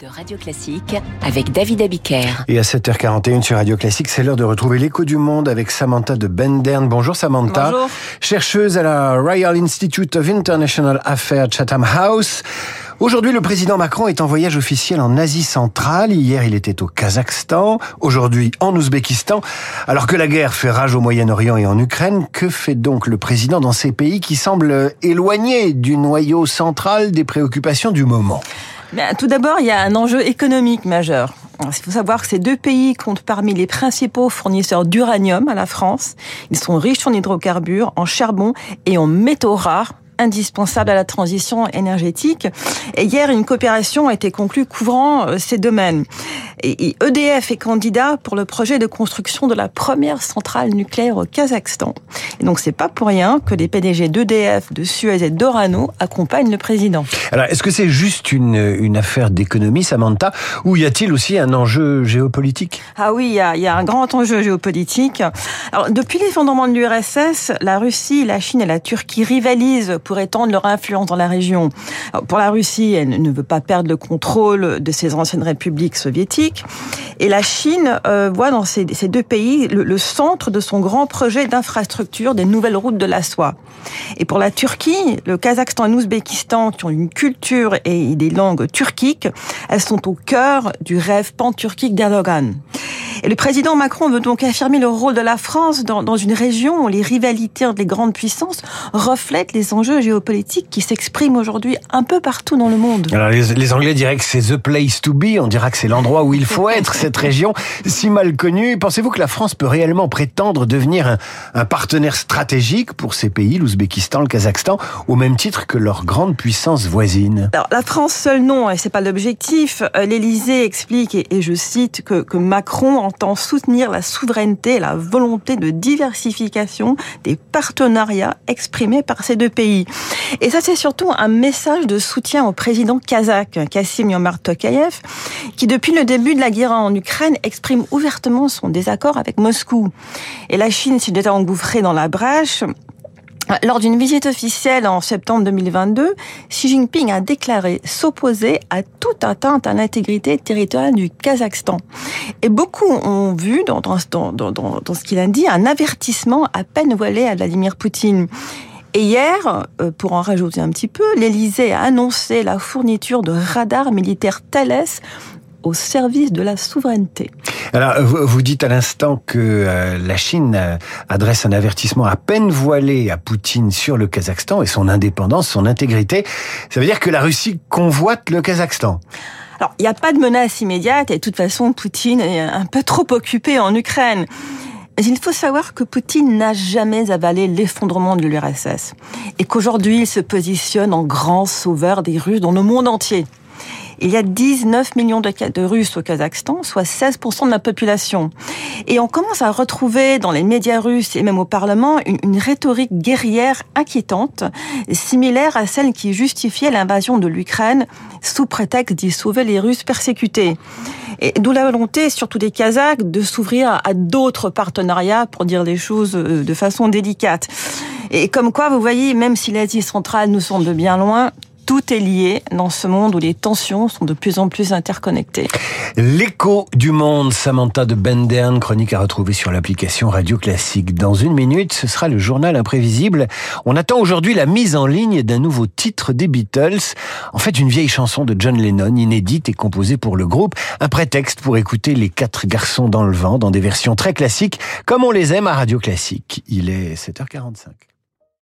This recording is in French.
de Radio Classique avec David Abiker. Et à 7h41 sur Radio Classique, c'est l'heure de retrouver l'écho du monde avec Samantha de Bendern. Bonjour Samantha. Bonjour. Chercheuse à la Royal Institute of International Affairs Chatham House. Aujourd'hui, le président Macron est en voyage officiel en Asie centrale. Hier, il était au Kazakhstan. Aujourd'hui, en Ouzbékistan. Alors que la guerre fait rage au Moyen-Orient et en Ukraine, que fait donc le président dans ces pays qui semblent éloignés du noyau central des préoccupations du moment? Ben, tout d'abord, il y a un enjeu économique majeur. Il faut savoir que ces deux pays comptent parmi les principaux fournisseurs d'uranium à la France. Ils sont riches en hydrocarbures, en charbon et en métaux rares indispensable à la transition énergétique. Et hier, une coopération a été conclue couvrant euh, ces domaines. Et EDF est candidat pour le projet de construction de la première centrale nucléaire au Kazakhstan. Et donc, c'est pas pour rien que les PDG d'EDF, de Suez et d'Orano accompagnent le président. Alors, est-ce que c'est juste une, une affaire d'économie, Samantha, ou y a-t-il aussi un enjeu géopolitique? Ah oui, il y, a, y a un grand enjeu géopolitique. Alors, depuis l'effondrement de l'URSS, la Russie, la Chine et la Turquie rivalisent pour étendre leur influence dans la région. Pour la Russie, elle ne veut pas perdre le contrôle de ses anciennes républiques soviétiques. Et la Chine euh, voit dans ces, deux pays le, le, centre de son grand projet d'infrastructure des nouvelles routes de la soie. Et pour la Turquie, le Kazakhstan et l'Ouzbékistan, qui ont une culture et des langues turquiques, elles sont au cœur du rêve pan-turquique d'Erdogan. Et le président Macron veut donc affirmer le rôle de la France dans, dans une région où les rivalités entre les grandes puissances reflètent les enjeux géopolitiques qui s'expriment aujourd'hui un peu partout dans le monde. Alors les, les Anglais diraient que c'est the place to be, on dira que c'est l'endroit où il faut être, cette région si mal connue. Pensez-vous que la France peut réellement prétendre devenir un, un partenaire stratégique pour ces pays, l'Ouzbékistan, le Kazakhstan, au même titre que leurs grandes puissances voisines? Alors la France seule non, et c'est pas l'objectif. L'Élysée explique, et, et je cite, que, que Macron entend soutenir la souveraineté et la volonté de diversification des partenariats exprimés par ces deux pays. Et ça, c'est surtout un message de soutien au président kazakh, Kassim Yomar Tokayev, qui depuis le début de la guerre en Ukraine exprime ouvertement son désaccord avec Moscou. Et la Chine s'est déjà engouffrée dans la brèche lors d'une visite officielle en septembre 2022, Xi Jinping a déclaré s'opposer à toute atteinte à l'intégrité territoriale du Kazakhstan. Et beaucoup ont vu dans, ce qu'il a dit un avertissement à peine voilé à Vladimir Poutine. Et hier, euh, pour en rajouter un petit peu, l'Elysée a annoncé la fourniture de radars militaires Thales au service de la souveraineté. Alors, vous dites à l'instant que euh, la Chine euh, adresse un avertissement à peine voilé à Poutine sur le Kazakhstan et son indépendance, son intégrité. Ça veut dire que la Russie convoite le Kazakhstan. Alors, il n'y a pas de menace immédiate et de toute façon, Poutine est un peu trop occupé en Ukraine. Mais il faut savoir que Poutine n'a jamais avalé l'effondrement de l'URSS et qu'aujourd'hui, il se positionne en grand sauveur des Russes dans le monde entier. Il y a 19 millions de, Russes au Kazakhstan, soit 16% de la population. Et on commence à retrouver dans les médias russes et même au Parlement une, une rhétorique guerrière inquiétante, similaire à celle qui justifiait l'invasion de l'Ukraine sous prétexte d'y sauver les Russes persécutés. Et d'où la volonté, surtout des Kazakhs, de s'ouvrir à d'autres partenariats pour dire les choses de façon délicate. Et comme quoi, vous voyez, même si l'Asie centrale nous semble bien loin, tout est lié dans ce monde où les tensions sont de plus en plus interconnectées. L'écho du monde, Samantha de Bendern, chronique à retrouver sur l'application Radio Classique. Dans une minute, ce sera le journal imprévisible. On attend aujourd'hui la mise en ligne d'un nouveau titre des Beatles. En fait, une vieille chanson de John Lennon, inédite et composée pour le groupe. Un prétexte pour écouter les quatre garçons dans le vent dans des versions très classiques, comme on les aime à Radio Classique. Il est 7h45.